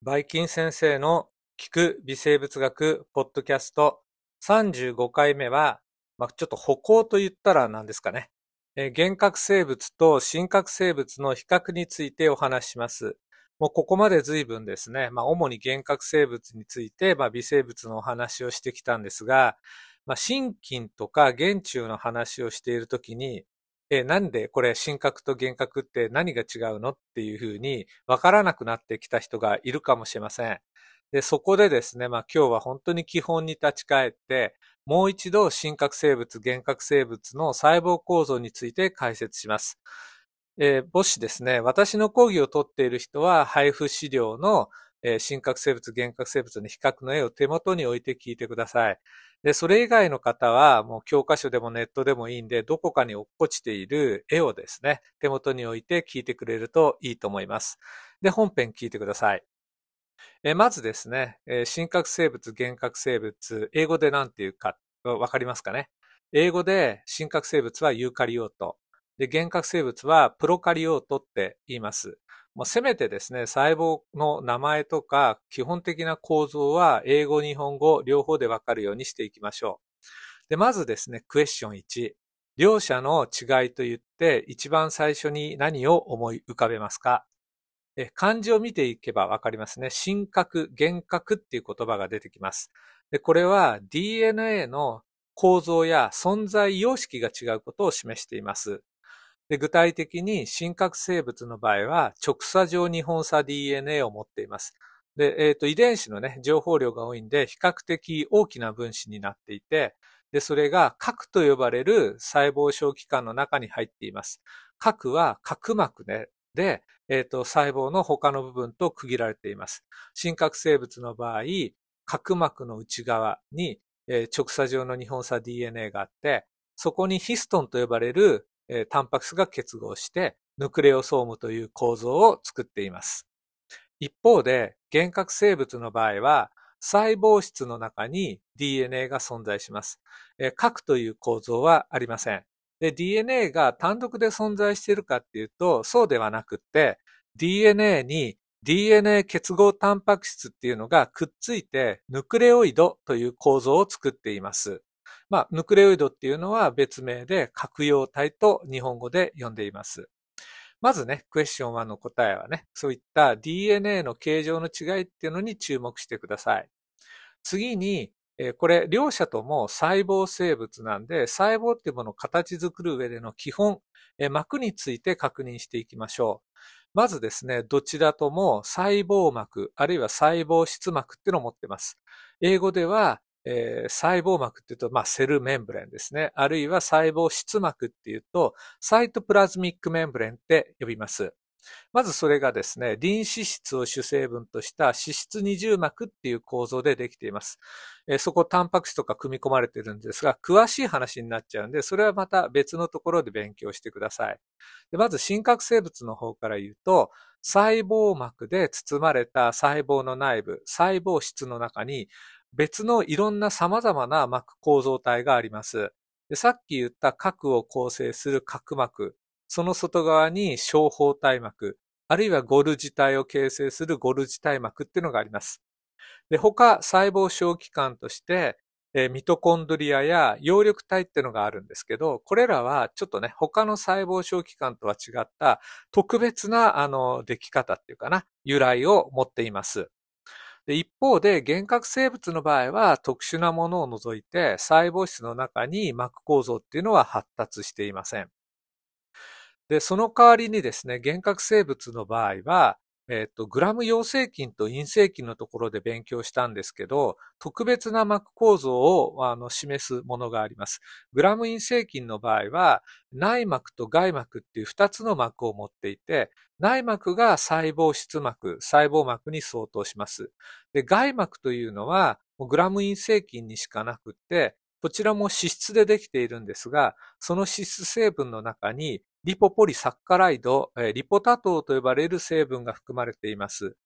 バイキン先生の聞く微生物学ポッドキャスト35回目は、まあ、ちょっと歩行と言ったら何ですかね。え、幻覚生物と真核生物の比較についてお話しします。もうここまで随分ですね、まあ、主に幻覚生物について、まあ、微生物のお話をしてきたんですが、まあ、心筋とか原虫の話をしているときに、え、なんでこれ真核と幻覚って何が違うの？っていうふうにわからなくなってきた人がいるかもしれません。で、そこでですね、まあ今日は本当に基本に立ち返って、もう一度真核生物、幻覚生物の細胞構造について解説します。えー、もしですね、私の講義を取っている人は配布資料のえー、真核生物、幻覚生物の比較の絵を手元に置いて聞いてください。で、それ以外の方は、もう教科書でもネットでもいいんで、どこかに落っこちている絵をですね、手元に置いて聞いてくれるといいと思います。で、本編聞いてください。えまずですね、え真核生物、幻覚生物、英語で何て言うか、わかりますかね？英語で真核生物はユーカリオート。で、幻覚生物はプロカリオートって言います。もうせめてですね、細胞の名前とか基本的な構造は英語、日本語両方でわかるようにしていきましょう。で、まずですね、クエスチョン1。両者の違いと言って一番最初に何を思い浮かべますか？え漢字を見ていけばわかりますね。真核、幻覚っていう言葉が出てきます。で、これは DNA の構造や存在様式が違うことを示しています。具体的に真核生物の場合は直鎖状日本差 DNA を持っています。で、えっ、ー、と、遺伝子のね、情報量が多いんで、比較的大きな分子になっていて、で、それが核と呼ばれる細胞小器官の中に入っています。核は核膜ね、で、えっ、ー、と、細胞の他の部分と区切られています。真核生物の場合、核膜の内側に、えー、直鎖状の日本差 DNA があって、そこにヒストンと呼ばれるえー、タンパク質が結合してヌクレオソームという構造を作っています。一方で、幻覚生物の場合は、細胞質の中に DNA が存在します。えー、核という構造はありません。で、DNA が単独で存在しているかっていうと、そうではなくって、DNA に DNA 結合タンパク質っていうのがくっついて、ヌクレオイドという構造を作っています。まあ、ヌクレオイドっていうのは別名で核用体と日本語で呼んでいます。まずね、クエスチョン1の答えはね、そういった DNA の形状の違いっていうのに注目してください。次に、これ、両者とも細胞生物なんで、細胞っていうものを形作る上での基本、膜について確認していきましょう。まずですね、どちらとも細胞膜、あるいは細胞質膜っていうのを持ってます。英語ではえー、細胞膜っていうと、まあ、セルメンブレンですね。あるいは細胞質膜っていうと、サイトプラズミックメンブレンって呼びます。まずそれがですね、リン脂質を主成分とした脂質二重膜っていう構造でできています。え、そこタンパク質とか組み込まれてるんですが、詳しい話になっちゃうんで、それはまた別のところで勉強してください。でまず、真核生物の方から言うと、細胞膜で包まれた細胞の内部、細胞質の中に別のいろんな様々な膜構造体があります。でさっき言った核を構成する核膜、その外側に小胞体膜、あるいはゴルジ体を形成するゴルジ体膜っていうのがあります。で、他、細胞小器官として、えミトコンドリアや葉緑体っていうのがあるんですけど、これらはちょっとね、他の細胞小器官とは違った特別な、あの、出来方っていうかな、由来を持っています。で一方で、幻覚生物の場合は特殊なものを除いて細胞質の中に膜構造っていうのは発達していません。で、その代わりにですね、幻覚生物の場合は、えっ、と、グラム陽性菌と陰性菌のところで勉強したんですけど、特別な膜構造をあの示すものがあります。グラム陰性菌の場合は、内膜と外膜っていう二つの膜を持っていて、内膜が細胞質膜、細胞膜に相当します。で外膜というのは、グラム陰性菌にしかなくって、こちらも脂質でできているんですが、その脂質成分の中にリポポリサッカライド、リポタ糖と呼ばれる成分が含まれています。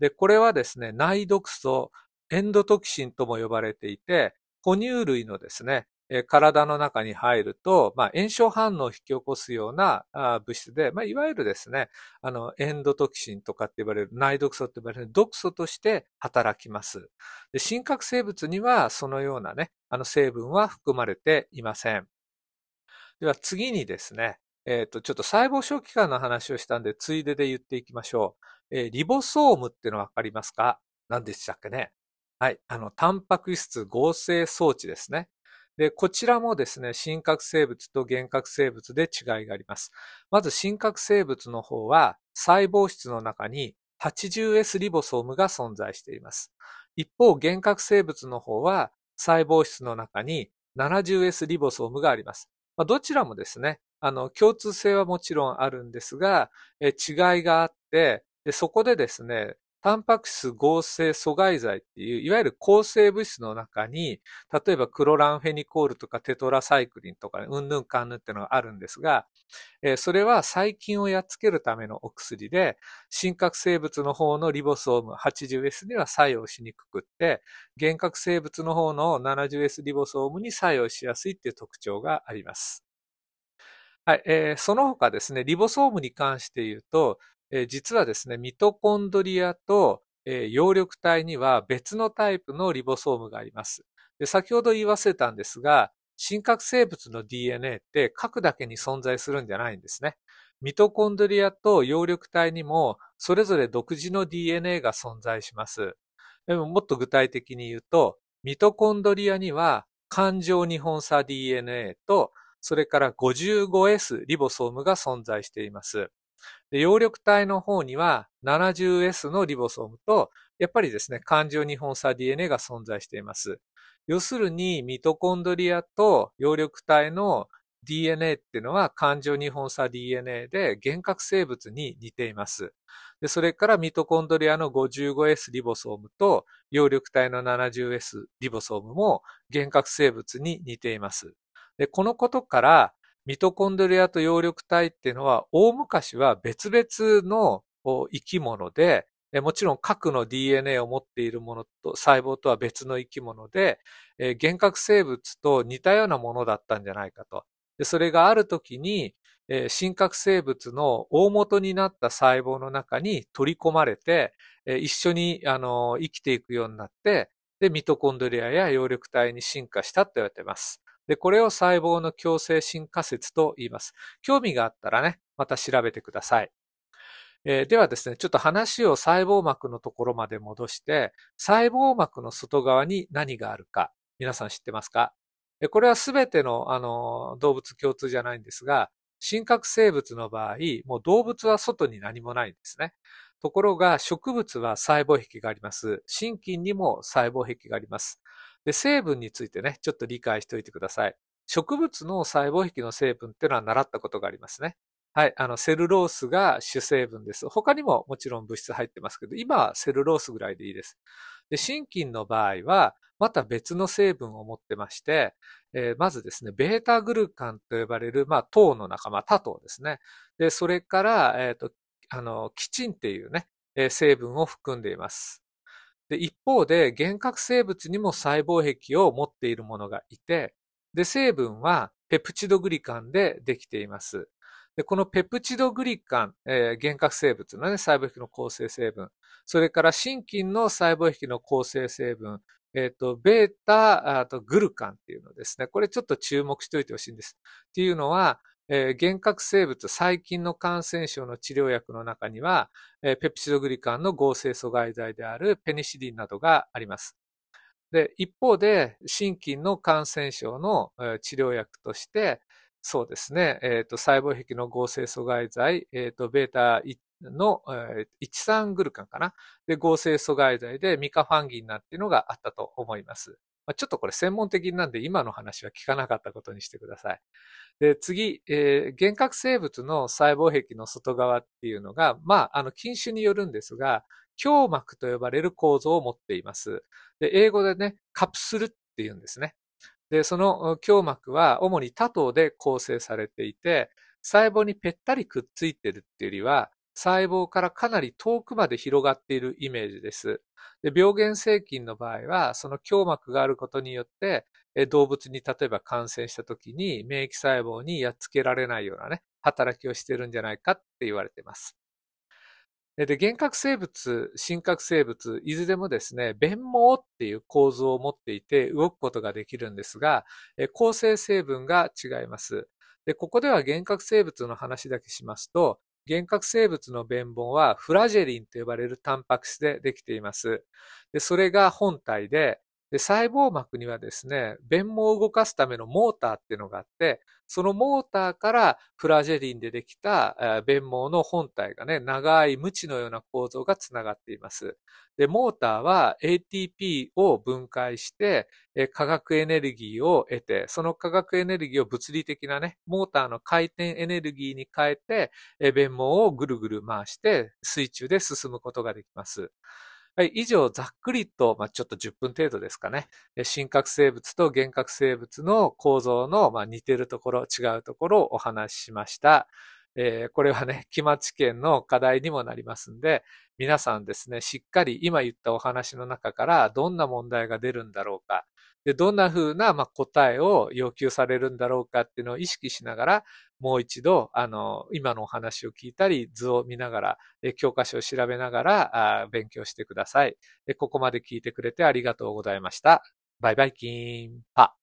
で、これはですね、内毒素、エンドトキシンとも呼ばれていて、哺乳類のですね、体の中に入ると、まあ、炎症反応を引き起こすような物質で、まあ、いわゆるですね、あの、エンドトキシンとかって言われる、内毒素って言われる毒素として働きます。で、真核生物にはそのようなね、あの成分は含まれていません。では次にですね、えっ、ー、と、ちょっと細胞小器官の話をしたんで、ついでで言っていきましょう。えー、リボソームっていうのわかりますか？何でしたっけね？はい。あの、タンパク質合成装置ですね。で、こちらもですね、真核生物と原核生物で違いがあります。まず、真核生物の方は、細胞質の中に 80S リボソームが存在しています。一方、原核生物の方は、細胞質の中に 70S リボソームがあります。まあ、どちらもですね、あの、共通性はもちろんあるんですが、え違いがあって、で、そこでですね、タンパク質合成阻害剤っていう、いわゆる抗生物質の中に、例えばクロランフェニコールとかテトラサイクリンとか、ね、うんぬんかんぬんっていうのがあるんですが、えー、それは細菌をやっつけるためのお薬で、真核生物の方のリボソーム 80S には作用しにくくって、原核生物の方の 70S リボソームに作用しやすいっていう特徴があります。はい、えー、その他ですね、リボソームに関して言うと、えー、実はですね、ミトコンドリアと、えー、葉緑体には別のタイプのリボソームがあります。で先ほど言い忘れたんですが、真核生物の DNA って核だけに存在するんじゃないんですね。ミトコンドリアと葉緑体にもそれぞれ独自の DNA が存在します。でももっと具体的に言うと、ミトコンドリアには環状日本差 DNA と、それから 55S リボソームが存在しています。で葉緑体の方には 70S のリボソームと、やっぱりですね、環状日本差 DNA が存在しています。要するに、ミトコンドリアと葉緑体の DNA っていうのは環状日本差 DNA で原核生物に似ています。でそれからミトコンドリアの 55S リボソームと葉緑体の 70S リボソームも原核生物に似ています。でこのことからミトコンドリアと葉緑体っていうのは、大昔は別々の生き物で、もちろん核の DNA を持っているものと、細胞とは別の生き物で、原核生物と似たようなものだったんじゃないかと。でそれがある時に、真核生物の大元になった細胞の中に取り込まれて、一緒にあの生きていくようになって、で、ミトコンドリアや葉緑体に進化したと言われています。で、これを細胞の共生進化説と言います。興味があったらね、また調べてください。えー、ではですね、ちょっと話を細胞膜のところまで戻して、細胞膜の外側に何があるか、皆さん知ってますか？これはすべての、あの、動物共通じゃないんですが、真核生物の場合、もう動物は外に何もないんですね。ところが植物は細胞壁があります。心筋にも細胞壁があります。で、成分についてね、ちょっと理解しておいてください。植物の細胞壁の成分っていうのは習ったことがありますね。はい。あの、セルロースが主成分です。他にももちろん物質入ってますけど、今はセルロースぐらいでいいです。で、心筋の場合は、また別の成分を持ってまして、えー、まずですね、ベータグルカンと呼ばれる、まあ、糖の仲間、多糖ですね。で、それから、えっ、ー、と、あの、キチンっていうね、えー、成分を含んでいます。で、一方で、原核生物にも細胞壁を持っているものがいて、で、成分はペプチドグリカンでできています。で、このペプチドグリカン、えー、原核生物のね、細胞壁の構成成分、それから心筋の細胞壁の構成成分、えっ、ー、と、ベータ、あとグルカンっていうのですね。これちょっと注目しておいてほしいんです。っていうのは、えー、原核生物、細菌の感染症の治療薬の中には、えー、ペプチドグリカンの合成阻害剤であるペニシリンなどがあります。で、一方で、心筋の感染症の、えー、治療薬として、そうですね、えっ、と、細胞壁の合成阻害剤、えっ、と、ベータの、えー、13グルカンかな？で、合成阻害剤でミカファンギンなんていうのがあったと思います。まあ、ちょっとこれ専門的なんで今の話は聞かなかったことにしてください。で、次、えー、原核生物の細胞壁の外側っていうのが、まあ、あの、菌種によるんですが、胸膜と呼ばれる構造を持っています。で、英語でね、カプスルって言うんですね。で、その胸膜は主に多糖で構成されていて、細胞にぺったりくっついてるっていうよりは、細胞からかなり遠くまで広がっているイメージです。で病原性菌の場合は、その胸膜があることによって、動物に例えば感染した時に免疫細胞にやっつけられないようなね、働きをしてるんじゃないかって言われてます。で、幻覚生物、真核生物、いずれもですね、弁毛っていう構造を持っていて動くことができるんですが、構成成分が違います。で、ここでは幻覚生物の話だけしますと、原核生物の弁本はフラジェリンと呼ばれるタンパク質でできています。で、それが本体で、で、細胞膜にはですね、弁毛を動かすためのモーターっていうのがあって、そのモーターからフラジェリンでできた弁毛の本体がね、長い無知のような構造がつながっています。で、モーターは ATP を分解して、化学エネルギーを得て、その化学エネルギーを物理的なね、モーターの回転エネルギーに変えて、弁毛をぐるぐる回して水中で進むことができます。はい、以上、ざっくりと、まあ、ちょっと10分程度ですかね。真核生物と原核生物の構造の、まあ、似てるところ、違うところをお話ししました。えー、これはね、期末試験の課題にもなりますんで、皆さんですね、しっかり今言ったお話の中からどんな問題が出るんだろうか、で、どんな風な、まあ、答えを要求されるんだろうかっていうのを意識しながら、もう一度、あの、今のお話を聞いたり、図を見ながら、教科書を調べながらあ、勉強してください。ここまで聞いてくれてありがとうございました。バイバイキーンパ。